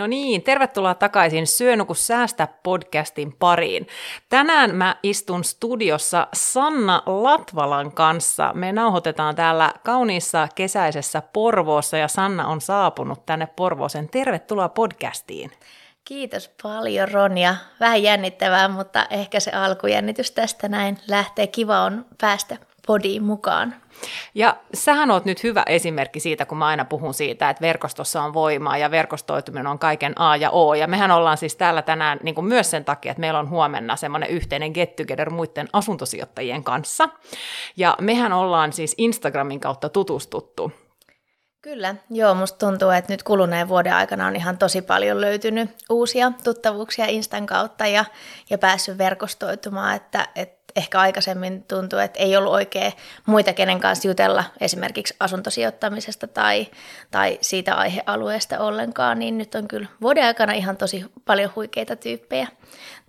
No niin, tervetuloa takaisin Syönuku säästä podcastin pariin. Tänään mä istun studiossa Sanna Latvalan kanssa. Me nauhoitetaan täällä kauniissa kesäisessä Porvoossa ja Sanna on saapunut tänne Porvooseen. Tervetuloa podcastiin. Kiitos paljon Ronja. Vähän jännittävää, mutta ehkä se alkujännitys tästä näin lähtee. Kiva on päästä podiin mukaan. Ja sähän oot nyt hyvä esimerkki siitä, kun mä aina puhun siitä, että verkostossa on voimaa ja verkostoituminen on kaiken A ja O. Ja mehän ollaan siis täällä tänään niin kuin myös sen takia, että meillä on huomenna semmoinen yhteinen get together muiden asuntosijoittajien kanssa. Ja mehän ollaan siis Instagramin kautta tutustuttu. Kyllä, joo, musta tuntuu, että nyt kuluneen vuoden aikana on ihan tosi paljon löytynyt uusia tuttavuuksia Instan kautta ja, ja päässyt verkostoitumaan, että, että ehkä aikaisemmin tuntuu, että ei ollut oikein muita kenen kanssa jutella esimerkiksi asuntosijoittamisesta tai, tai siitä aihealueesta ollenkaan, niin nyt on kyllä vuoden aikana ihan tosi paljon huikeita tyyppejä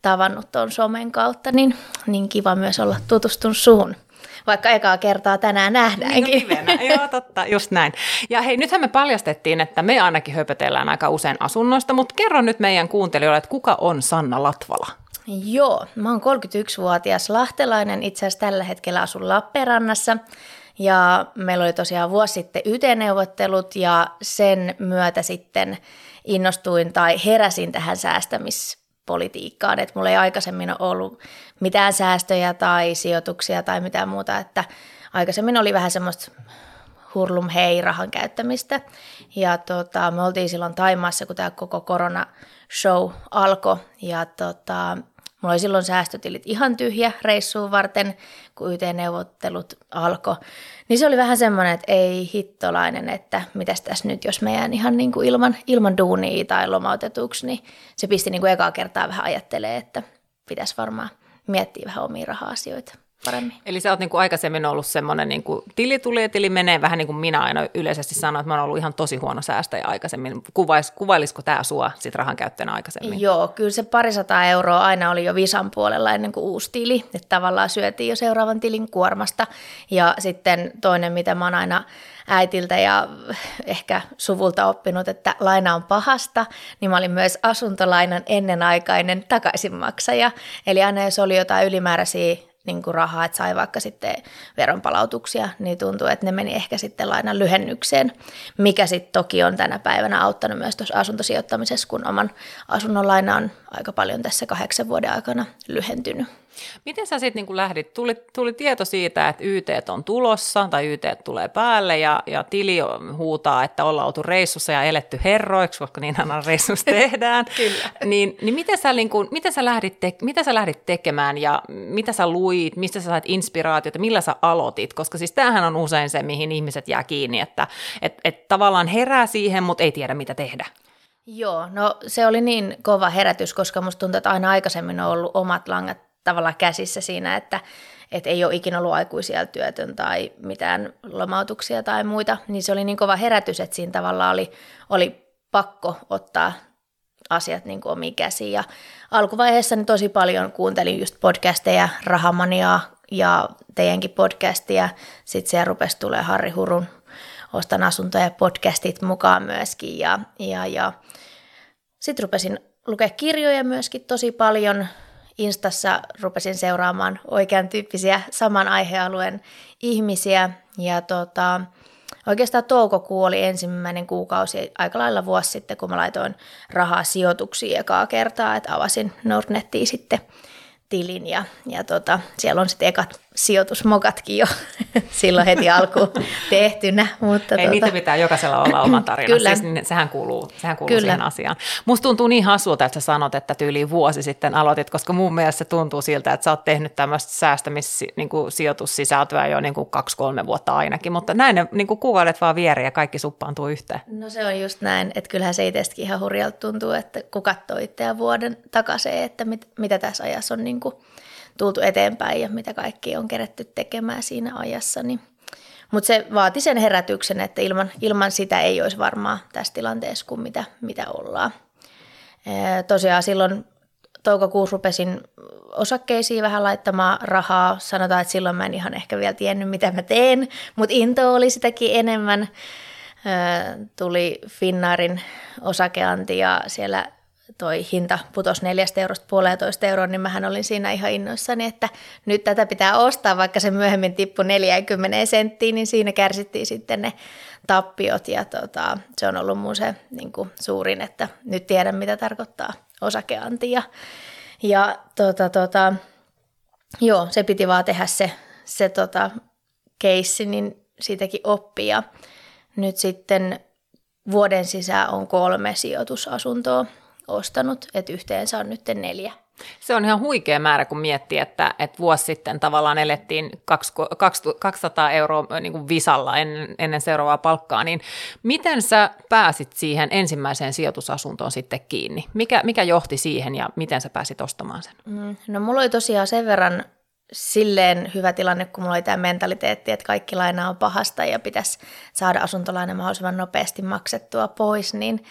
tavannut tuon somen kautta, niin, niin kiva myös olla tutustunut suhun vaikka ekaa kertaa tänään nähdäänkin. Niin, Joo, totta, just näin. Ja hei, nythän me paljastettiin, että me ainakin höpötellään aika usein asunnoista, mutta kerro nyt meidän kuuntelijoille, että kuka on Sanna Latvala? Joo, mä oon 31-vuotias lahtelainen, itse asiassa tällä hetkellä asun Lappeenrannassa. Ja meillä oli tosiaan vuosi sitten YT-neuvottelut ja sen myötä sitten innostuin tai heräsin tähän säästämispolitiikkaan, että mulla ei aikaisemmin ole ollut mitään säästöjä tai sijoituksia tai mitään muuta, että aikaisemmin oli vähän semmoista hurlum hei rahan käyttämistä. Ja tota, me oltiin silloin Taimaassa, kun tämä koko korona show alkoi ja tota, Mulla oli silloin säästötilit ihan tyhjä reissuun varten, kun YT-neuvottelut alkoi. Niin se oli vähän semmoinen, että ei hittolainen, että mitäs tässä nyt, jos meidän ihan niin kuin ilman, ilman duunia tai lomautetuksi, niin se pisti niin kuin ekaa kertaa vähän ajattelee, että pitäisi varmaan miettiä vähän omia raha-asioita paremmin. Eli sä oot niin kuin aikaisemmin ollut semmoinen, niin kuin tili tulee, tili menee, vähän niin kuin minä aina yleisesti sanon, että mä oon ollut ihan tosi huono säästäjä aikaisemmin. Kuvais, kuvailisiko tämä sua sit rahan käyttäjänä aikaisemmin? Joo, kyllä se parisataa euroa aina oli jo visan puolella ennen kuin uusi tili, että tavallaan syötiin jo seuraavan tilin kuormasta. Ja sitten toinen, mitä mä oon aina äitiltä ja ehkä suvulta oppinut, että laina on pahasta, niin mä olin myös asuntolainan ennenaikainen takaisinmaksaja. Eli aina jos oli jotain ylimääräisiä niin kuin rahaa, että sai vaikka sitten veronpalautuksia, niin tuntuu, että ne meni ehkä sitten lainan lyhennykseen, mikä sitten toki on tänä päivänä auttanut myös tuossa asuntosijoittamisessa, kun oman asunnon laina on aika paljon tässä kahdeksan vuoden aikana lyhentynyt. Miten sä sitten niin lähdit? Tuli, tuli tieto siitä, että YT on tulossa tai YT tulee päälle ja, ja tili huutaa, että ollaan oltu reissussa ja eletty herroiksi, koska niin aina reissussa tehdään. Kyllä. Niin, niin miten, sä, niin kuin, mitä, sä lähdit te, mitä sä lähdit tekemään ja mitä sä luit, mistä sä sait inspiraatiota, millä sä aloitit? Koska siis tämähän on usein se, mihin ihmiset jää kiinni, että et, et tavallaan herää siihen, mutta ei tiedä mitä tehdä. Joo, no se oli niin kova herätys, koska musta tuntuu, että aina aikaisemmin on ollut omat langat tavallaan käsissä siinä, että, että ei ole ikinä ollut aikuisia työtön tai mitään lomautuksia tai muita, niin se oli niin kova herätys, että siinä tavallaan oli, oli pakko ottaa asiat niin kuin omiin käsiin. Ja alkuvaiheessa niin tosi paljon kuuntelin just podcasteja, Rahamaniaa ja teidänkin podcastia. Sitten siellä rupesi tulee Harri Hurun Ostan asuntoja podcastit mukaan myöskin. Ja, ja, ja. Sitten rupesin lukea kirjoja myöskin tosi paljon Instassa rupesin seuraamaan oikean tyyppisiä saman aihealueen ihmisiä. Ja tota, oikeastaan toukokuu oli ensimmäinen kuukausi aika lailla vuosi sitten, kun mä laitoin rahaa sijoituksiin ekaa kertaa, että avasin Nordnettiin sitten tilin ja, ja tota, siellä on sitten ekat sijoitusmokatkin jo silloin heti alkuun tehtynä. Mutta Ei, tuota... niitä pitää jokaisella olla oma tarina, Kyllä. siis sehän kuuluu, sehän kuuluu Kyllä. siihen asiaan. Musta tuntuu niin hassulta, että sä sanot, että tyyliin vuosi sitten aloitit, koska mun mielestä se tuntuu siltä, että sä oot tehnyt tämmöistä säästämissijoitussisältöä niin jo niin kuin kaksi-kolme vuotta ainakin, mutta näin ne niin kuin kuvailet vaan vieriä ja kaikki suppaantuu yhteen. No se on just näin, että kyllähän se itsestäkin ihan hurjalta tuntuu, että kun katsoo itseään vuoden takaisin, että mit, mitä tässä ajassa on niin kuin tultu eteenpäin ja mitä kaikki on kerätty tekemään siinä ajassa. Niin. Mutta se vaati sen herätyksen, että ilman, ilman sitä ei olisi varmaan tässä tilanteessa kuin mitä, mitä ollaan. Ee, tosiaan silloin toukokuussa rupesin osakkeisiin vähän laittamaan rahaa. Sanotaan, että silloin mä en ihan ehkä vielä tiennyt, mitä mä teen, mutta into oli sitäkin enemmän. Tuli Finnaarin osakeanti ja siellä toi hinta putosi neljästä eurosta puolentoista euroon, niin mähän olin siinä ihan innoissani, että nyt tätä pitää ostaa, vaikka se myöhemmin tippui 40 senttiin, niin siinä kärsittiin sitten ne tappiot ja tota, se on ollut mun se niin kuin suurin, että nyt tiedän mitä tarkoittaa osakeanti ja, ja tota, tota, joo, se piti vaan tehdä se, se tota, keissi, niin siitäkin oppia. Nyt sitten vuoden sisään on kolme sijoitusasuntoa ostanut, että yhteensä on nyt neljä. Se on ihan huikea määrä, kun miettii, että, että vuosi sitten tavallaan elettiin 200 euroa niin kuin visalla ennen, ennen seuraavaa palkkaa, niin miten sä pääsit siihen ensimmäiseen sijoitusasuntoon sitten kiinni? Mikä, mikä johti siihen ja miten sä pääsit ostamaan sen? Mm, no mulla oli tosiaan sen verran silleen hyvä tilanne, kun mulla oli tämä mentaliteetti, että kaikki laina on pahasta ja pitäisi saada asuntolaina mahdollisimman nopeasti maksettua pois, niin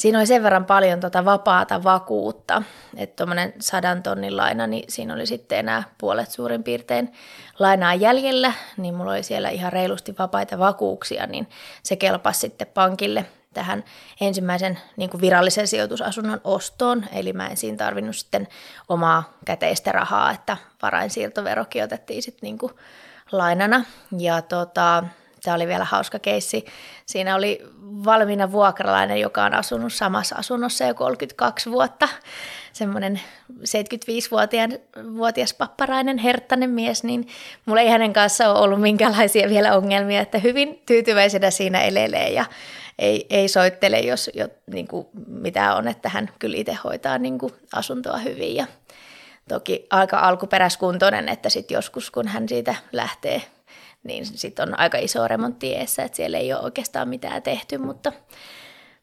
siinä oli sen verran paljon tota vapaata vakuutta, että tuommoinen sadan tonnin laina, niin siinä oli sitten enää puolet suurin piirtein lainaa jäljellä, niin mulla oli siellä ihan reilusti vapaita vakuuksia, niin se kelpasi sitten pankille tähän ensimmäisen niin kuin virallisen sijoitusasunnon ostoon, eli mä en siinä tarvinnut sitten omaa käteistä rahaa, että varainsiirtoverokin otettiin sitten niin kuin lainana. Ja tota, Tämä oli vielä hauska keissi. Siinä oli valmiina vuokralainen, joka on asunut samassa asunnossa jo 32 vuotta. Semmoinen 75-vuotias papparainen, herttainen mies, niin mulla ei hänen kanssa ole ollut minkälaisia vielä ongelmia, että hyvin tyytyväisenä siinä elelee ja ei, ei soittele, jos jo, niin kuin, mitä on, että hän kyllä itse hoitaa niin kuin, asuntoa hyvin ja toki aika alkuperäiskuntoinen, että sitten joskus kun hän siitä lähtee niin sitten on aika iso remontti eessä, että siellä ei ole oikeastaan mitään tehty, mutta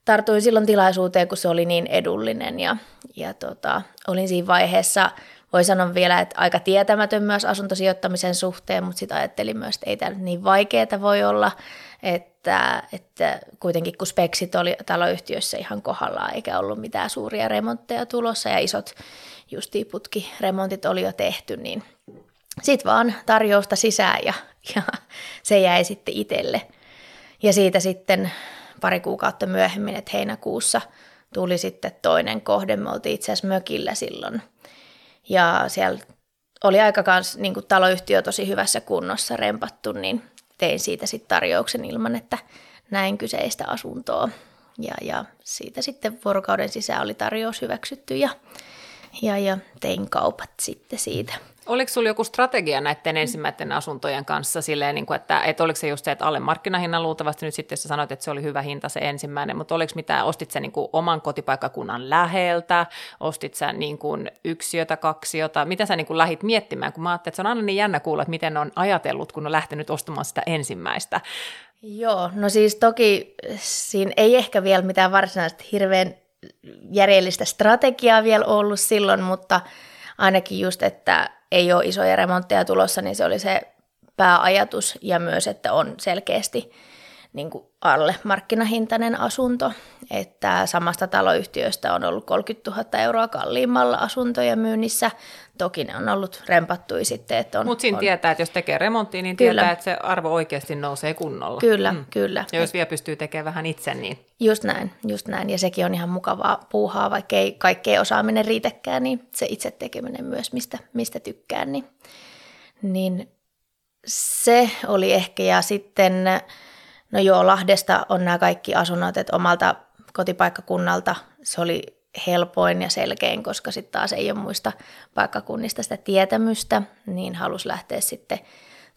tartuin silloin tilaisuuteen, kun se oli niin edullinen ja, ja tota, olin siinä vaiheessa, voi sanoa vielä, että aika tietämätön myös asuntosijoittamisen suhteen, mutta sitten ajattelin myös, että ei tämä niin vaikeaa voi olla, että, että kuitenkin kun speksit oli taloyhtiössä ihan kohdallaan, eikä ollut mitään suuria remontteja tulossa ja isot justiiputkiremontit oli jo tehty, niin sitten vaan tarjousta sisään ja, ja se jäi sitten itselle. Ja siitä sitten pari kuukautta myöhemmin, että heinäkuussa tuli sitten toinen kohde. Me oltiin itse asiassa mökillä silloin. Ja siellä oli aika kans, niin kuin taloyhtiö tosi hyvässä kunnossa rempattu, niin tein siitä sitten tarjouksen ilman, että näin kyseistä asuntoa. Ja, ja siitä sitten vuorokauden sisään oli tarjous hyväksytty ja, ja, ja tein kaupat sitten siitä. Oliko sinulla joku strategia näiden ensimmäisten asuntojen kanssa silleen, niin kuin, että, että oliko se just se, että alle markkinahinnan luultavasti nyt sitten, sä sanoit, että se oli hyvä hinta se ensimmäinen, mutta oliko mitään, ostit sä niin kuin oman kotipaikkakunnan läheltä, ostit sä niin kuin yksiötä, kaksiota, mitä sä niin kuin lähit miettimään, kun mä ajattelin, että se on aina niin jännä kuulla, että miten on ajatellut, kun on lähtenyt ostamaan sitä ensimmäistä. Joo, no siis toki siinä ei ehkä vielä mitään varsinaista hirveän järjellistä strategiaa vielä ollut silloin, mutta ainakin just, että ei ole isoja remontteja tulossa, niin se oli se pääajatus ja myös, että on selkeästi niin kuin alle markkinahintainen asunto, että samasta taloyhtiöstä on ollut 30 000 euroa kalliimmalla asuntoja myynnissä. Toki ne on ollut rempattui sitten. Että Mutta siinä on... tietää, että jos tekee remonttia, niin kyllä. tietää, että se arvo oikeasti nousee kunnolla. Kyllä, mm. kyllä. Ja jos vielä pystyy tekemään vähän itse, niin... Just näin, just näin. Ja sekin on ihan mukavaa puuhaa, vaikka ei kaikkea osaaminen riitäkään, niin se itse tekeminen myös, mistä, mistä tykkään. Niin, niin se oli ehkä, ja sitten No joo, Lahdesta on nämä kaikki asunnot, että omalta kotipaikkakunnalta se oli helpoin ja selkein, koska sitten taas ei ole muista paikkakunnista sitä tietämystä, niin halus lähteä sitten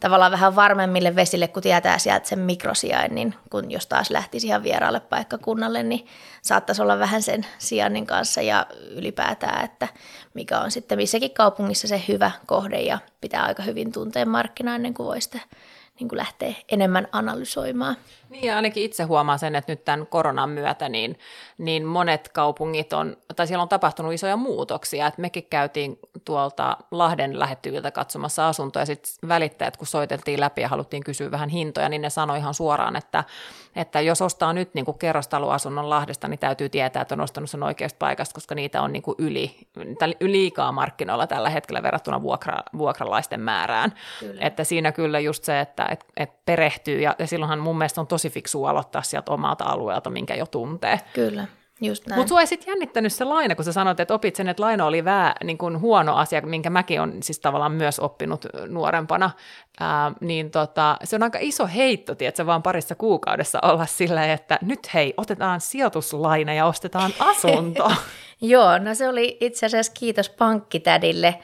tavallaan vähän varmemmille vesille, kun tietää sieltä sen mikrosijainnin, kun jos taas lähtisi ihan vieraalle paikkakunnalle, niin saattaisi olla vähän sen sijainnin kanssa ja ylipäätään, että mikä on sitten missäkin kaupungissa se hyvä kohde ja pitää aika hyvin tuntea markkinaa ennen kuin voi sitä niin kuin lähteä enemmän analysoimaan. Niin ja ainakin itse huomaan sen, että nyt tämän koronan myötä niin, niin monet kaupungit on, tai siellä on tapahtunut isoja muutoksia. että mekin käytiin tuolta Lahden lähettyviltä katsomassa asuntoja, ja sitten välittäjät, kun soiteltiin läpi ja haluttiin kysyä vähän hintoja, niin ne sanoi ihan suoraan, että, että jos ostaa nyt niin kuin kerrostaloasunnon Lahdesta, niin täytyy tietää, että on ostanut sen oikeasta paikasta, koska niitä on niin kuin yli, liikaa markkinoilla tällä hetkellä verrattuna vuokra, vuokralaisten määrään. Kyllä. Että siinä kyllä just se, että et, et perehtyy, ja, ja silloinhan mun mielestä on tosi fiksu aloittaa sieltä omalta alueelta, minkä jo tuntee. Kyllä. Just Mutta sua ei sitten jännittänyt se laina, kun sä sanoit, että opit sen, että laina oli vähän niin kuin huono asia, minkä mäkin olen siis tavallaan myös oppinut nuorempana, ää, niin tota, se on aika iso heitto, tiedätkö, vaan parissa kuukaudessa olla sillä, että nyt hei, otetaan sijoituslaina ja ostetaan asunto. Joo, no se oli itse asiassa kiitos pankkitädille,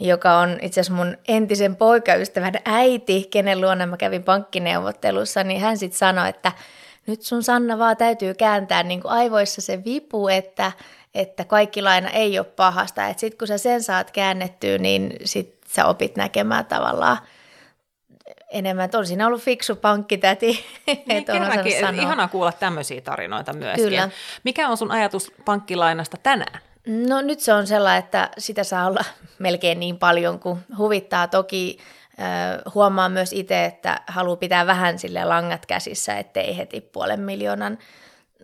joka on itse asiassa mun entisen poikaystävän äiti, kenen luona mä kävin pankkineuvottelussa, niin hän sitten sanoi, että nyt sun Sanna vaan täytyy kääntää niin kuin aivoissa se vipu, että, että kaikki laina ei ole pahasta. Että sitten kun sä sen saat käännettyä, niin sit sä opit näkemään tavallaan enemmän, että on siinä ollut fiksu pankkitäti. Niin, kerrankin, ihanaa kuulla tämmöisiä tarinoita myöskin. Kyllä. Mikä on sun ajatus pankkilainasta tänään? No nyt se on sellainen, että sitä saa olla melkein niin paljon kuin huvittaa. Toki huomaa myös itse, että haluaa pitää vähän sille langat käsissä, ettei heti puolen miljoonan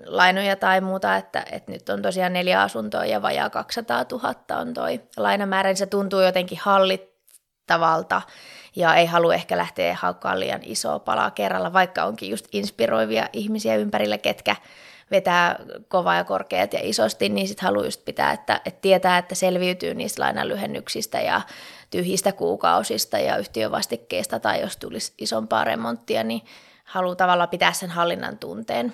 lainoja tai muuta, että, että nyt on tosiaan neljä asuntoa ja vajaa 200 000 on toi lainamäärä, niin se tuntuu jotenkin hallittavalta ja ei halua ehkä lähteä haukkaan liian isoa palaa kerralla, vaikka onkin just inspiroivia ihmisiä ympärillä, ketkä vetää kovaa ja korkeat ja isosti, niin sitten haluaa just pitää, että, että tietää, että selviytyy niistä lainanlyhennyksistä ja tyhjistä kuukausista ja yhtiövastikkeista tai jos tulisi isompaa remonttia, niin haluaa tavallaan pitää sen hallinnan tunteen.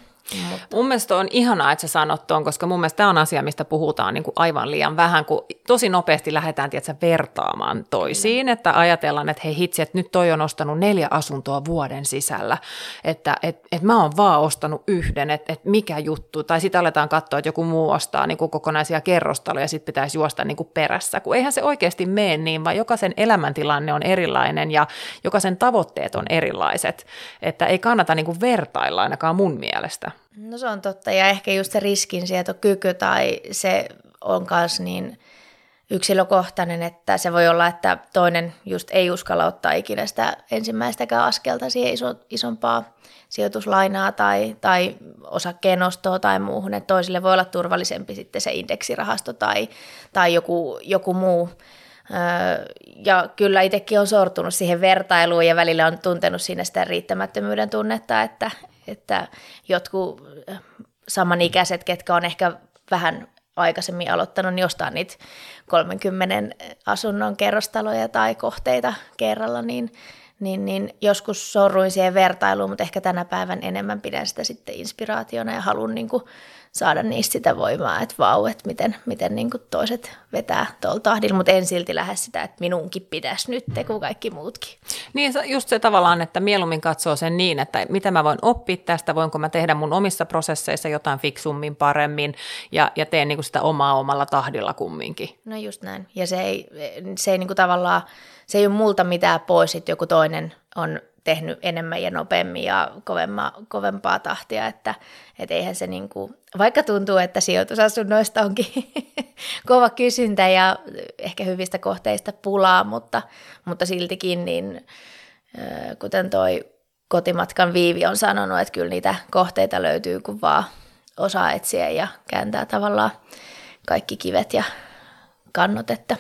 Mutta. Mun mielestä on ihanaa, että sä sanot tuon, koska mun mielestä tämä on asia, mistä puhutaan niin kuin aivan liian vähän, kun tosi nopeasti lähdetään tietysti, vertaamaan toisiin, mm. että ajatellaan, että hei hitsi, että nyt toi on ostanut neljä asuntoa vuoden sisällä, että et, et mä oon vaan ostanut yhden, että et mikä juttu, tai sitten aletaan katsoa, että joku muu ostaa niin kuin kokonaisia kerrostaloja ja sitten pitäisi juosta niin kuin perässä, kun eihän se oikeasti mene niin, vaan jokaisen elämäntilanne on erilainen ja jokaisen tavoitteet on erilaiset, että ei kannata niin kuin vertailla ainakaan mun mielestä. No se on totta, ja ehkä just se riskinsietokyky tai se on myös niin yksilökohtainen, että se voi olla, että toinen just ei uskalla ottaa ikinä sitä ensimmäistäkään askelta siihen iso, isompaa sijoituslainaa tai, tai osakkeenostoa tai muuhun, että toisille voi olla turvallisempi sitten se indeksirahasto tai, tai joku, joku muu. Ja kyllä itsekin on sortunut siihen vertailuun ja välillä on tuntenut siinä sitä riittämättömyyden tunnetta, että, että jotkut äh, samanikäiset, ketkä on ehkä vähän aikaisemmin aloittanut, niin ostaa niitä 30 asunnon kerrostaloja tai kohteita kerralla, niin, niin, niin joskus sorruin siihen vertailuun, mutta ehkä tänä päivän enemmän pidän sitä sitten inspiraationa ja haluan niin kuin saada niistä sitä voimaa, että vau, että miten, miten niin kuin toiset vetää tuolla tahdilla, mutta en silti lähde sitä, että minunkin pitäisi nyt, kuin kaikki muutkin. Niin just se tavallaan, että mieluummin katsoo sen niin, että mitä mä voin oppia tästä, voinko mä tehdä mun omissa prosesseissa jotain fiksummin, paremmin ja, ja teen niin kuin sitä omaa omalla tahdilla kumminkin. No just näin, ja se ei, se ei niin kuin tavallaan, se ei ole multa mitään pois, että joku toinen on tehnyt enemmän ja nopeammin ja kovemma, kovempaa tahtia, että et eihän se niin kuin, vaikka tuntuu, että sijoitusasunnoista onkin kova kysyntä ja ehkä hyvistä kohteista pulaa, mutta, mutta siltikin niin kuten toi kotimatkan Viivi on sanonut, että kyllä niitä kohteita löytyy, kun vaan osaa etsiä ja kääntää tavallaan kaikki kivet ja kannot, että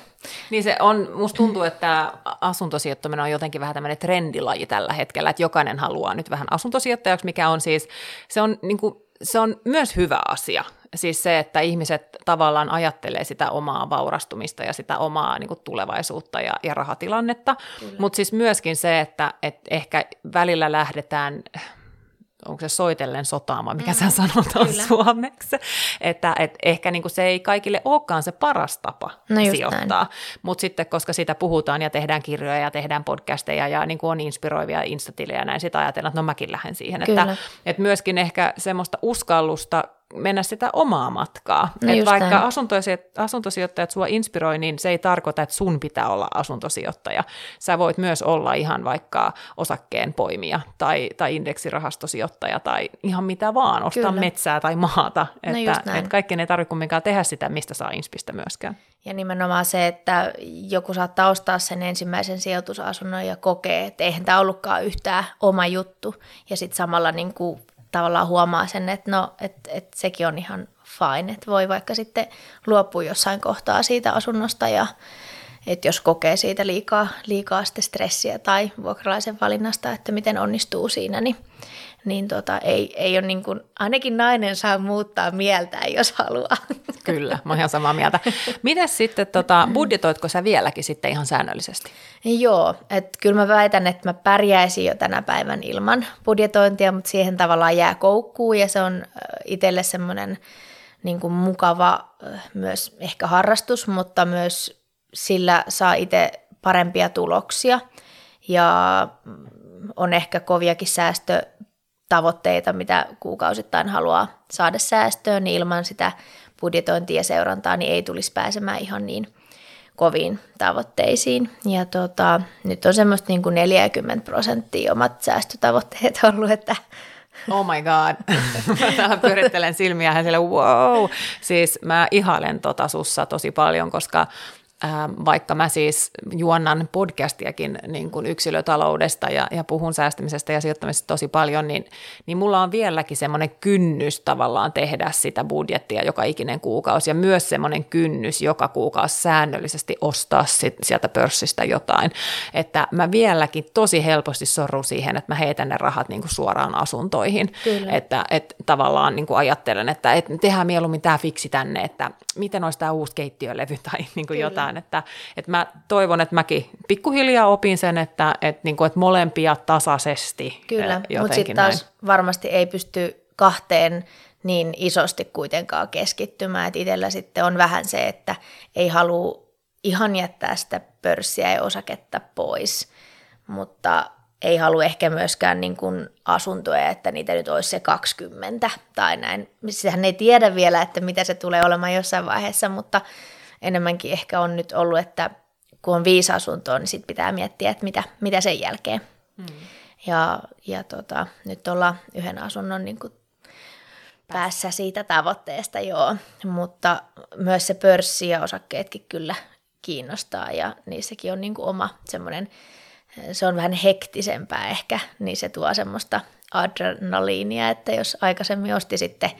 niin se on, musta tuntuu, että asuntosijoittaminen on jotenkin vähän tämmöinen trendilaji tällä hetkellä, että jokainen haluaa nyt vähän asuntosijoittajaksi, mikä on siis, se on, niin kuin, se on myös hyvä asia. Siis se, että ihmiset tavallaan ajattelee sitä omaa vaurastumista ja sitä omaa niin kuin tulevaisuutta ja, ja rahatilannetta, mutta siis myöskin se, että et ehkä välillä lähdetään onko se soitellen sotaama, mikä mm, sä sanotaan kyllä. suomeksi, että et ehkä niinku se ei kaikille olekaan se paras tapa no sijoittaa, mutta sitten koska sitä puhutaan ja tehdään kirjoja ja tehdään podcasteja ja niinku on inspiroivia instatilejä ja näin, sitten ajatellaan, että no mäkin lähden siihen, että et myöskin ehkä semmoista uskallusta mennä sitä omaa matkaa. No Et vaikka näin. asuntosijoittajat, asuntosijoittajat sua inspiroi, niin se ei tarkoita, että sun pitää olla asuntosijoittaja. Sä voit myös olla ihan vaikka osakkeen poimija tai, tai indeksirahastosijoittaja tai ihan mitä vaan, ostaa Kyllä. metsää tai maata. No Että, näin. että kaikkien ei tarvitse kumminkaan tehdä sitä, mistä saa inspistä myöskään. Ja nimenomaan se, että joku saattaa ostaa sen ensimmäisen sijoitusasunnon ja kokee, että eihän tämä ollutkaan yhtään oma juttu. Ja sitten samalla niin kuin tavallaan huomaa sen, että no, että, että sekin on ihan fine, että voi vaikka sitten luopua jossain kohtaa siitä asunnosta ja että jos kokee siitä liikaa, liikaa sitten stressiä tai vuokralaisen valinnasta, että miten onnistuu siinä, niin, niin tota, ei, ei ole niin kuin, ainakin nainen saa muuttaa mieltään, jos haluaa. Kyllä, mä oon ihan samaa mieltä. Mites sitten, tota, budjetoitko sä vieläkin sitten ihan säännöllisesti? Joo, että kyllä mä väitän, että mä pärjäisin jo tänä päivän ilman budjetointia, mutta siihen tavallaan jää koukkuun ja se on itselle semmoinen niin kuin mukava myös ehkä harrastus, mutta myös sillä saa itse parempia tuloksia ja on ehkä koviakin säästötavoitteita, mitä kuukausittain haluaa saada säästöön, niin ilman sitä budjetointia ja seurantaa niin ei tulisi pääsemään ihan niin koviin tavoitteisiin. Ja tota, nyt on semmoista niin kuin 40 prosenttia omat säästötavoitteet ollut, että Oh my god. mä pyörittelen silmiä ja sille wow. Siis mä ihailen tota sussa tosi paljon, koska vaikka mä siis juonnan podcastiakin niin kuin yksilötaloudesta ja, ja puhun säästämisestä ja sijoittamisesta tosi paljon, niin, niin mulla on vieläkin semmoinen kynnys tavallaan tehdä sitä budjettia joka ikinen kuukausi ja myös semmoinen kynnys joka kuukausi säännöllisesti ostaa sit, sieltä pörssistä jotain. Että mä vieläkin tosi helposti sorru siihen, että mä heitän ne rahat niin kuin suoraan asuntoihin. Kyllä. Että et tavallaan niin kuin ajattelen, että et tehdään mieluummin tämä fiksi tänne, että miten olisi tämä uusi keittiölevy tai niin kuin jotain. Että, että mä toivon, että mäkin pikkuhiljaa opin sen, että, että, niin kuin, että molempia tasaisesti kyllä. eh, Mutta jotenkin sitten näin. taas varmasti ei pysty kahteen niin isosti kuitenkaan keskittymään. että itsellä sitten on vähän se, että ei halua ihan jättää sitä pörssiä ja osaketta pois, mutta ei halua ehkä myöskään niin kuin asuntoja, että niitä nyt olisi se 20 tai näin. Sehän ei tiedä vielä, että mitä se tulee olemaan jossain vaiheessa, mutta enemmänkin ehkä on nyt ollut, että kun on viisi asuntoa, niin sitten pitää miettiä, että mitä, mitä sen jälkeen. Hmm. Ja, ja tota, nyt ollaan yhden asunnon niin kuin päässä siitä tavoitteesta, joo. Mutta myös se pörssi ja osakkeetkin kyllä kiinnostaa ja niissäkin on niin kuin oma semmoinen, se on vähän hektisempää ehkä, niin se tuo semmoista adrenaliinia, että jos aikaisemmin osti sitten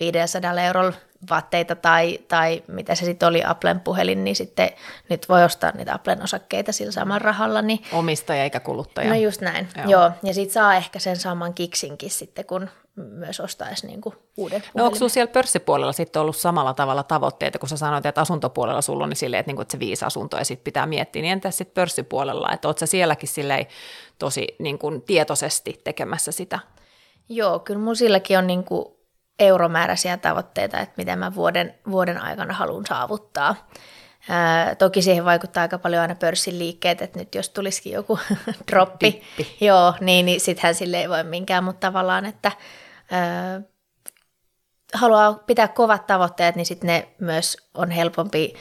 500 eurolla vaatteita tai, tai mitä se sitten oli Applen puhelin, niin sitten nyt voi ostaa niitä Applen osakkeita sillä samalla rahalla. Niin, Omistaja eikä kuluttaja. no just näin, Joo. joo. Ja sitten saa ehkä sen saman kiksinkin sitten, kun myös ostaisi niinku uuden No onko sinulla siellä pörssipuolella sitten ollut samalla tavalla tavoitteita, kun sä sanoit, että asuntopuolella sulla on niin silleen, että, niinku, että se viisi asuntoa ja sitten pitää miettiä, niin entäs sitten pörssipuolella, että oot sä sielläkin silleen tosi niin kuin tietoisesti tekemässä sitä? Joo, kyllä mun silläkin on niinku euromääräisiä tavoitteita, että mitä mä vuoden, vuoden aikana haluan saavuttaa. Ää, toki siihen vaikuttaa aika paljon aina pörssin liikkeet, että nyt jos tulisikin joku droppi, Dippi. joo, niin, niin sittenhän sille ei voi minkään, mutta tavallaan, että ää, haluaa pitää kovat tavoitteet, niin sitten ne myös on helpompi,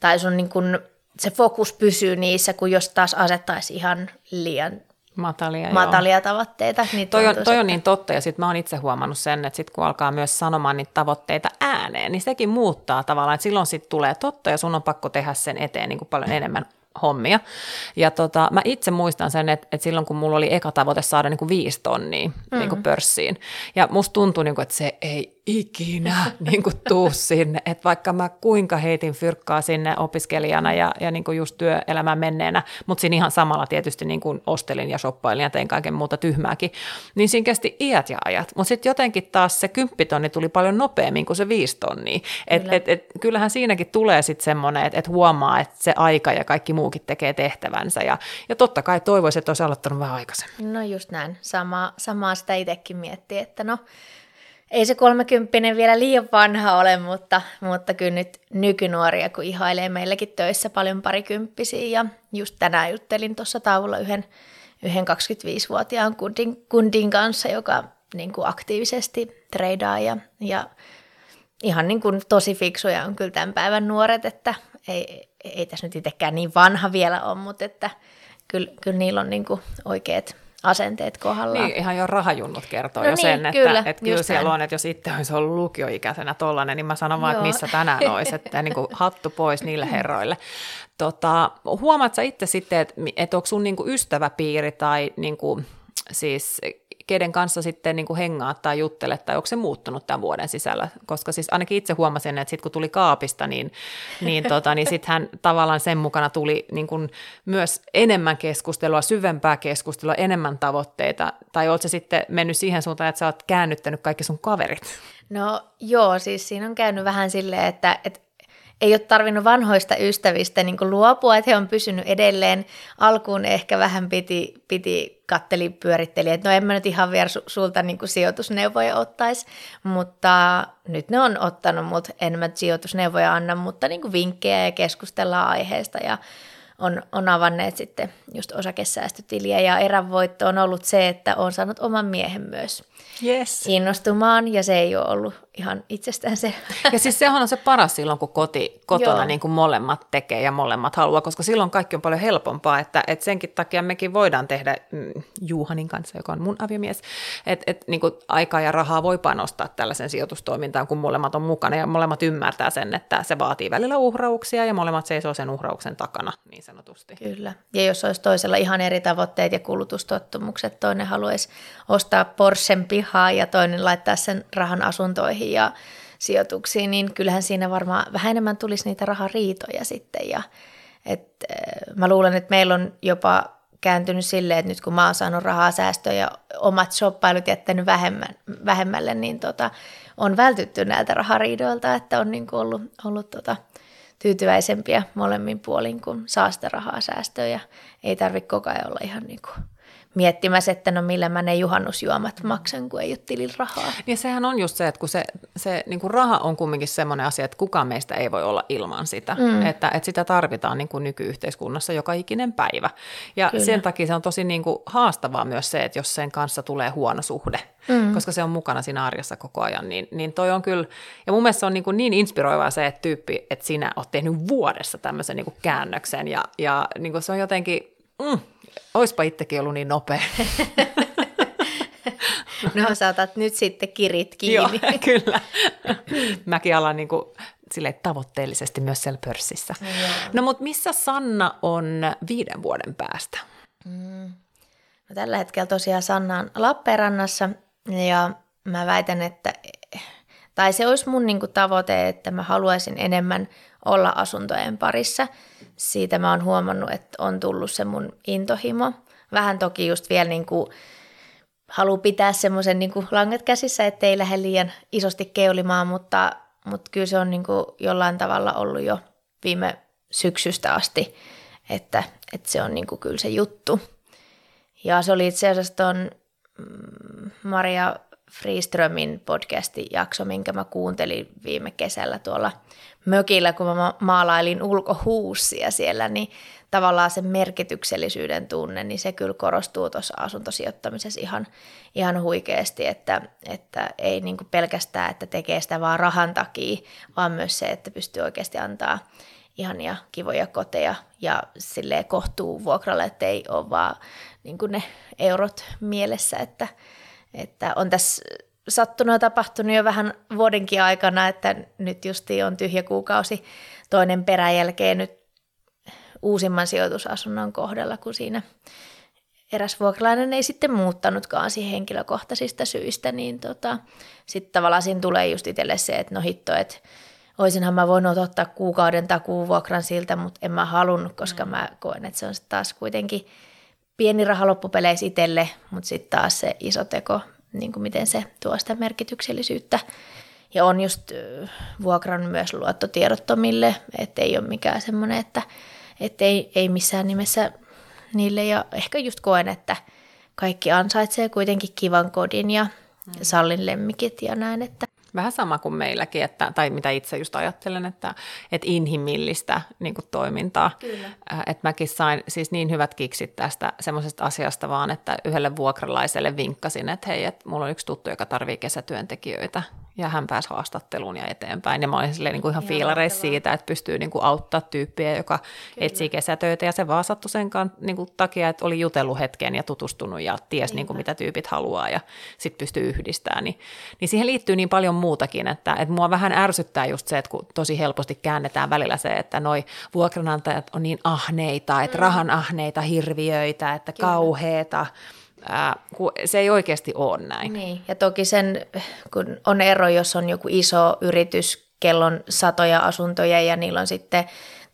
tai sun niin kun, se fokus pysyy niissä, kuin jos taas asettaisi ihan liian Matalia, joo. matalia tavoitteita. Niin Toi on, toi on niin totta, ja sitten mä oon itse huomannut sen, että sit kun alkaa myös sanomaan niitä tavoitteita ääneen, niin sekin muuttaa tavallaan, että silloin sitten tulee totta, ja sun on pakko tehdä sen eteen niin kuin paljon enemmän hommia. Ja tota, mä itse muistan sen, että, että silloin kun mulla oli eka tavoite saada niin kuin viisi tonnia mm. niin kuin pörssiin, ja musta tuntui, niin kuin, että se ei ikinä niin kuin tuu sinne, että vaikka mä kuinka heitin fyrkkaa sinne opiskelijana ja, ja niin kuin just työelämään menneenä, mutta siinä ihan samalla tietysti niin kuin ostelin ja shoppailin ja tein kaiken muuta tyhmääkin, niin siinä kesti iät ja ajat, mutta sitten jotenkin taas se kymppitonni tuli paljon nopeammin kuin se viisi tonnia, et, Kyllä. et, et, kyllähän siinäkin tulee sitten semmoinen, että et huomaa, että se aika ja kaikki muukin tekee tehtävänsä ja, ja totta kai toivoisin, että olisi aloittanut vähän aikaisemmin. No just näin. Sama, samaa sitä itsekin miettii, että no ei se kolmekymppinen vielä liian vanha ole, mutta, mutta kyllä nyt nykynuoria, kun ihailee meilläkin töissä paljon parikymppisiä. Ja just tänään juttelin tuossa taululla yhden, yhden 25-vuotiaan kundin, kundin kanssa, joka niin kuin aktiivisesti treidaa ja, ja ihan niin kuin tosi fiksuja on kyllä tämän päivän nuoret, että ei, ei tässä nyt itsekään niin vanha vielä ole, mutta että kyllä, kyllä niillä on niin kuin oikeat asenteet kohdallaan. Niin, ihan jo rahajunnut kertoo No jo niin, sen, että, kyllä, että kyllä siellä näin. on, että jos itse olisi ollut lukioikäisenä tollainen, niin mä sanon vaan, että missä tänään olisi, että niin kuin hattu pois niille herroille. Tota, huomaat sä itse sitten, että, että onko sun niin kuin ystäväpiiri tai niin kuin, siis kenen kanssa sitten niin kuin hengaat tai juttelet, tai onko se muuttunut tämän vuoden sisällä? Koska siis ainakin itse huomasin, että sitten kun tuli kaapista, niin, niin, tota, niin sittenhän tavallaan sen mukana tuli niin kuin myös enemmän keskustelua, syvempää keskustelua, enemmän tavoitteita, tai oletko sitten mennyt siihen suuntaan, että sä oot käännyttänyt kaikki sun kaverit? No joo, siis siinä on käynyt vähän silleen, että, että ei ole tarvinnut vanhoista ystävistä niin kuin luopua, että he on pysynyt edelleen. Alkuun ehkä vähän piti, piti katteli, pyöritteli, että no en mä nyt ihan vielä su- sulta niin kuin sijoitusneuvoja ottaisi, mutta nyt ne on ottanut, mutta en mä sijoitusneuvoja anna, mutta niin kuin vinkkejä ja keskustellaan aiheesta ja on, on avanneet sitten just osakesäästötiliä ja erävoitto on ollut se, että on saanut oman miehen myös Yes. innostumaan ja se ei ole ollut ihan itsestään se. Ja siis sehän on se paras silloin, kun koti, kotona Joo. niin kuin molemmat tekee ja molemmat haluaa, koska silloin kaikki on paljon helpompaa, että, että senkin takia mekin voidaan tehdä mm, Juhanin kanssa, joka on mun aviomies, että että niin kuin aikaa ja rahaa voi panostaa tällaisen sijoitustoimintaan, kun molemmat on mukana ja molemmat ymmärtää sen, että se vaatii välillä uhrauksia ja molemmat seisoo sen uhrauksen takana niin sanotusti. Kyllä. Ja jos olisi toisella ihan eri tavoitteet ja kulutustottumukset, toinen haluaisi ostaa Porschen pihaa ja toinen laittaa sen rahan asuntoihin ja sijoituksiin, niin kyllähän siinä varmaan vähän enemmän tulisi niitä rahariitoja sitten. Ja, et, äh, mä luulen, että meillä on jopa kääntynyt silleen, että nyt kun mä oon saanut rahaa säästöä ja omat shoppailut jättänyt vähemmän, vähemmälle, niin tota, on vältytty näiltä rahariidoilta, että on niin ollut, ollut tota, tyytyväisempiä molemmin puolin, kun saa sitä rahaa säästöä ja ei tarvitse koko ajan olla ihan niin kuin miettimässä, että no millä mä ne juhannusjuomat maksan, kun ei ole tilillä rahaa. Ja sehän on just se, että kun se, se niin kuin raha on kumminkin semmoinen asia, että kukaan meistä ei voi olla ilman sitä. Mm. Että, että sitä tarvitaan niin kuin nykyyhteiskunnassa joka ikinen päivä. Ja Kyllä. sen takia se on tosi niin kuin haastavaa myös se, että jos sen kanssa tulee huono suhde, mm. koska se on mukana siinä arjessa koko ajan, niin, niin toi on kyllä, ja mun mielestä se on niin, kuin niin inspiroivaa se, että tyyppi, että sinä oot tehnyt vuodessa tämmöisen niin kuin käännöksen, ja, ja niin kuin se on jotenkin, mm, oispa itsekin ollut niin nopea. No saatat nyt sitten kirit Joo, kiinni. kyllä. Mäkin alan niin kuin, silleen tavoitteellisesti myös siellä pörssissä. No mutta missä Sanna on viiden vuoden päästä? No, tällä hetkellä tosiaan Sanna on Lappeenrannassa ja mä väitän, että tai se olisi mun niinku tavoite, että mä haluaisin enemmän olla asuntojen parissa. Siitä mä oon huomannut, että on tullut se mun intohimo. Vähän toki just vielä niinku haluaa pitää semmoisen niinku langat käsissä, ettei lähde liian isosti keulimaan, mutta, mutta kyllä se on niinku jollain tavalla ollut jo viime syksystä asti, että, että se on niinku kyllä se juttu. Ja se oli itse asiassa ton mm, Maria Friströmin podcastin jakso, minkä mä kuuntelin viime kesällä tuolla mökillä, kun mä ma- maalailin ulkohuussia siellä, niin tavallaan se merkityksellisyyden tunne, niin se kyllä korostuu tuossa asuntosijoittamisessa ihan, ihan huikeasti, että, että ei niin pelkästään, että tekee sitä vaan rahan takia, vaan myös se, että pystyy oikeasti antaa ihania kivoja koteja ja silleen kohtuu vuokralle, että ei ole vaan niin ne eurot mielessä, että, että on tässä sattunut ja tapahtunut jo vähän vuodenkin aikana, että nyt justiin on tyhjä kuukausi toinen peräjälkeen nyt uusimman sijoitusasunnon kohdalla, kun siinä eräs vuokralainen ei sitten muuttanutkaan siihen henkilökohtaisista syistä, niin tota, sitten tavallaan siinä tulee just itselle se, että no hitto, että olisinhan mä voinut ottaa kuukauden takuuvuokran siltä, mutta en mä halunnut, koska mä koen, että se on sit taas kuitenkin pieni raha loppupeleissä itselle, mutta sitten taas se iso teko, niin kuin miten se tuo sitä merkityksellisyyttä. Ja on just vuokran myös luottotiedottomille, että ei ole mikään semmoinen, että, että ei, ei missään nimessä niille. Ja ehkä just koen, että kaikki ansaitsee kuitenkin kivan kodin ja sallin lemmikit ja näin, että Vähän sama kuin meilläkin, että, tai mitä itse just ajattelen, että, että inhimillistä niin kuin toimintaa. Kyllä. Äh, Että mäkin sain siis niin hyvät kiksit tästä semmoisesta asiasta vaan, että yhdelle vuokralaiselle vinkkasin, että hei, että mulla on yksi tuttu, joka tarvii kesätyöntekijöitä. Ja hän pääsi haastatteluun ja eteenpäin. Ja mä olin silleen niin kuin ihan, Ihan fiilareissa siitä, että pystyy niin kuin auttaa tyyppiä, joka Kyllä. etsii kesätöitä. Ja se vaan sattui sen kan, niin kuin takia, että oli jutellut hetken ja tutustunut ja ties niin kuin, mitä tyypit haluaa ja sitten pystyy yhdistämään. Niin, niin siihen liittyy niin paljon muutakin, että, että mua vähän ärsyttää just se, että kun tosi helposti käännetään välillä se, että noi vuokranantajat on niin ahneita, että mm. rahan ahneita hirviöitä, että Kyllä. kauheeta. Ää, kun se ei oikeasti ole näin. Niin, ja toki sen, kun on ero, jos on joku iso yritys, kello on satoja asuntoja ja niillä on sitten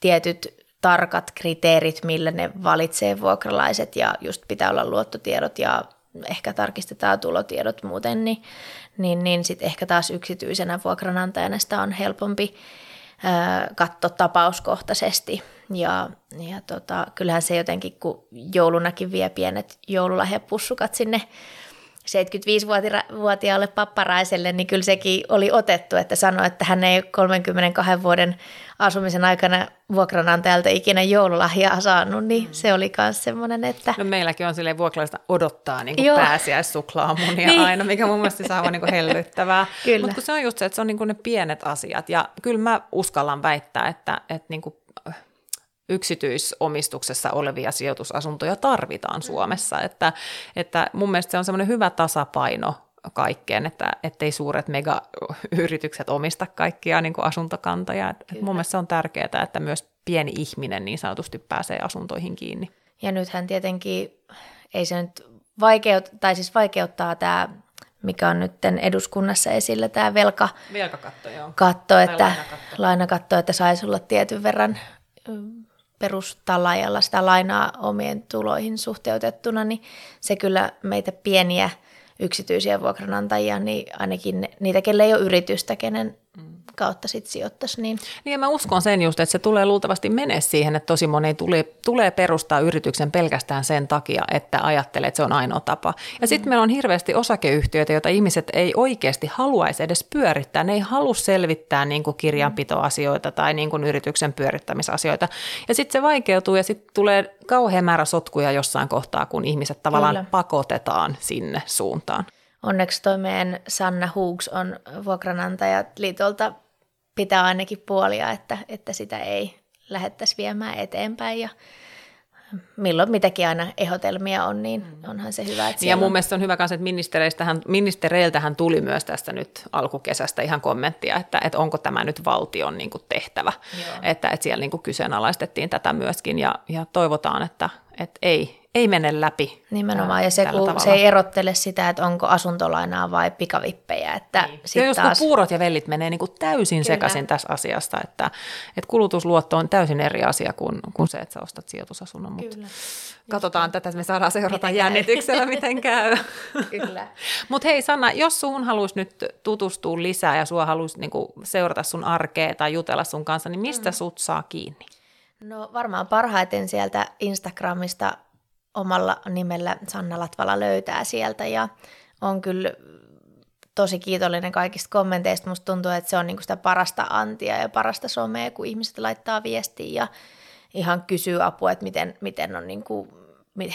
tietyt tarkat kriteerit, millä ne valitsee vuokralaiset ja just pitää olla luottotiedot ja ehkä tarkistetaan tulotiedot muuten, niin, niin, niin sitten ehkä taas yksityisenä vuokranantajana sitä on helpompi katsoa tapauskohtaisesti. Ja, ja tota, kyllähän se jotenkin, kun joulunakin vie pienet joululahjapussukat sinne 75-vuotiaalle papparaiselle, niin kyllä sekin oli otettu, että sanoi, että hän ei 32 vuoden asumisen aikana vuokranantajalta ikinä joululahjaa saanut, niin se oli myös semmoinen, että... No meilläkin on silleen vuokralaista odottaa niin kuin pääsiäissuklaamunia niin. aina, mikä mun mielestä saa on niin kuin hellyttävää. Mutta se on just se, että se on niin kuin ne pienet asiat, ja kyllä mä uskallan väittää, että, että niin kuin yksityisomistuksessa olevia sijoitusasuntoja tarvitaan Suomessa. Että, että mun mielestä se on semmoinen hyvä tasapaino kaikkeen, että ettei suuret megayritykset omista kaikkia niin kuin asuntokantoja. Et, mun mielestä se on tärkeää, että myös pieni ihminen niin sanotusti pääsee asuntoihin kiinni. Ja nythän tietenkin ei se nyt vaikeut, tai siis vaikeuttaa tämä mikä on nyt eduskunnassa esillä, tämä velka, Velkakatto, joo. Katto, että, lainakatto. lainakatto, että saisi olla tietyn verran perustalajalla sitä lainaa omien tuloihin suhteutettuna, niin se kyllä meitä pieniä yksityisiä vuokranantajia, niin ainakin niitä, kelle ei ole yritystä, kenen kautta sitten sijoittaisi. Niin. niin ja mä uskon sen just, että se tulee luultavasti mene siihen, että tosi moni tulee, tulee perustaa yrityksen pelkästään sen takia, että ajattelee, että se on ainoa tapa. Ja sitten mm. meillä on hirveästi osakeyhtiöitä, joita ihmiset ei oikeasti haluaisi edes pyörittää. Ne ei halua selvittää niin kuin kirjanpitoasioita tai niin kuin yrityksen pyörittämisasioita. Ja sitten se vaikeutuu ja sitten tulee kauhean määrä sotkuja jossain kohtaa, kun ihmiset tavallaan Kyllä. pakotetaan sinne suuntaan. Onneksi toi meidän Sanna Hooks on vuokranantajat liitolta pitää ainakin puolia, että, että sitä ei lähettäisi viemään eteenpäin ja milloin mitäkin aina ehdotelmia on, niin mm. onhan se hyvä. Että ja mun on... mielestä on hyvä myös, että ministereistähän, ministereiltähän tuli myös tästä nyt alkukesästä ihan kommenttia, että, että onko tämä nyt valtion niin kuin tehtävä, että, että siellä niin kuin kyseenalaistettiin tätä myöskin ja, ja toivotaan, että, että ei, ei mene läpi. Nimenomaan, ja se, kun se ei erottele sitä, että onko asuntolainaa vai pikavippejä. Että niin. sit ja taas... puurot ja vellit menee niin kuin täysin Kyllä. sekaisin tässä asiasta, että, että kulutusluotto on täysin eri asia kuin, kuin se, että sä ostat sijoitusasunnon. Mutta Kyllä. Katsotaan Just tätä, että me saadaan seurata miten jännityksellä, miten käy. Kyllä. Mutta hei Sanna, jos sun haluaisi nyt tutustua lisää ja sua haluaisi niinku seurata sun arkea tai jutella sun kanssa, niin mistä mm. sut saa kiinni? No varmaan parhaiten sieltä Instagramista omalla nimellä Sanna Latvala löytää sieltä ja on kyllä tosi kiitollinen kaikista kommenteista. Musta tuntuu, että se on niinku sitä parasta antia ja parasta somea, kun ihmiset laittaa viestiä ja ihan kysyy apua, että miten, miten on niinku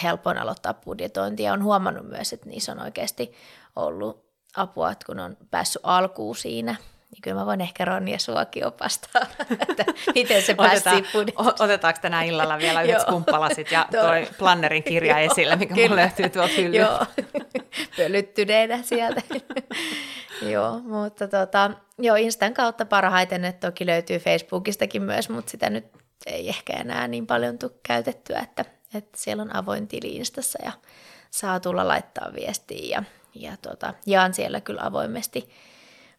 helpoin aloittaa budjetointi. Ja on huomannut myös, että niissä on oikeasti ollut apua, että kun on päässyt alkuun siinä – niin kyllä mä voin ehkä Ronja suakin opastaa, että miten se Otetaan, Otetaanko tänä illalla vielä yhdet skumppalasit ja toi. Plannerin kirja esille, mikä mulle löytyy tuolta hyllyä. Joo, pölyttyneenä sieltä. joo, mutta tota, joo, Instan kautta parhaiten, että toki löytyy Facebookistakin myös, mutta sitä nyt ei ehkä enää niin paljon tule käytettyä, että, että siellä on avoin tili Instassa ja saa tulla laittaa viestiä ja, ja tota, jaan siellä kyllä avoimesti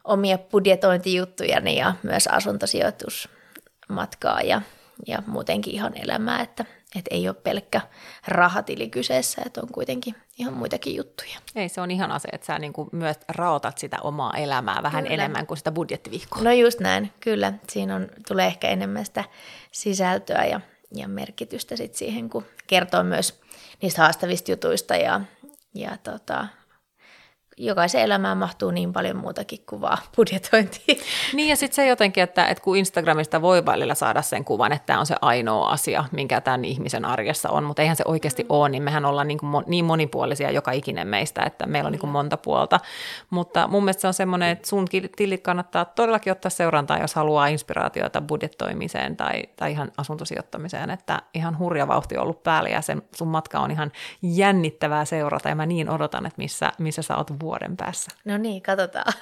omia budjetointijuttuja ja myös asuntosijoitusmatkaa ja, ja muutenkin ihan elämää, että, että ei ole pelkkä rahatili kyseessä, että on kuitenkin ihan muitakin juttuja. Ei, se on ihan se, että sä niin kuin myös raotat sitä omaa elämää vähän kyllä. enemmän kuin sitä budjettivihkoa. No just näin, kyllä. Siinä on, tulee ehkä enemmän sitä sisältöä ja, ja merkitystä sit siihen, kun kertoo myös niistä haastavista jutuista ja, ja tota, jokaisen elämään mahtuu niin paljon muutakin kuin vaan budjetointia. Niin ja sitten se jotenkin, että, että kun Instagramista voi välillä saada sen kuvan, että tämä on se ainoa asia, minkä tämän ihmisen arjessa on, mutta eihän se oikeasti mm. ole, niin mehän ollaan niin, kuin niin monipuolisia joka ikinen meistä, että meillä on niin kuin monta puolta. Mutta mun mielestä se on semmoinen, että sun tilit kannattaa todellakin ottaa seurantaa, jos haluaa inspiraatiota budjettoimiseen tai, tai ihan asuntosijoittamiseen, että ihan hurja vauhti on ollut päällä ja sen, sun matka on ihan jännittävää seurata ja mä niin odotan, että missä, missä sä oot vuoden päässä. No niin, katsotaan.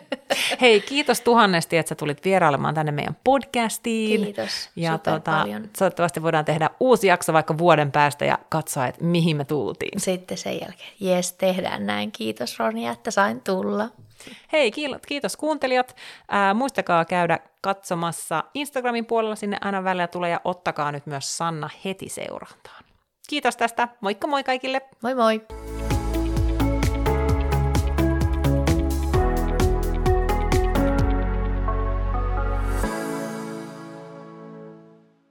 Hei, kiitos tuhannesti, että sä tulit vierailemaan tänne meidän podcastiin. Kiitos, ja tota, paljon. toivottavasti voidaan tehdä uusi jakso vaikka vuoden päästä ja katsoa, että mihin me tultiin. Sitten sen jälkeen, jes, tehdään näin. Kiitos Ronja, että sain tulla. Hei, kiitos kuuntelijat. Ää, muistakaa käydä katsomassa Instagramin puolella, sinne aina välillä tulee ja ottakaa nyt myös Sanna heti seurantaan. Kiitos tästä, moikka moi kaikille! Moi moi!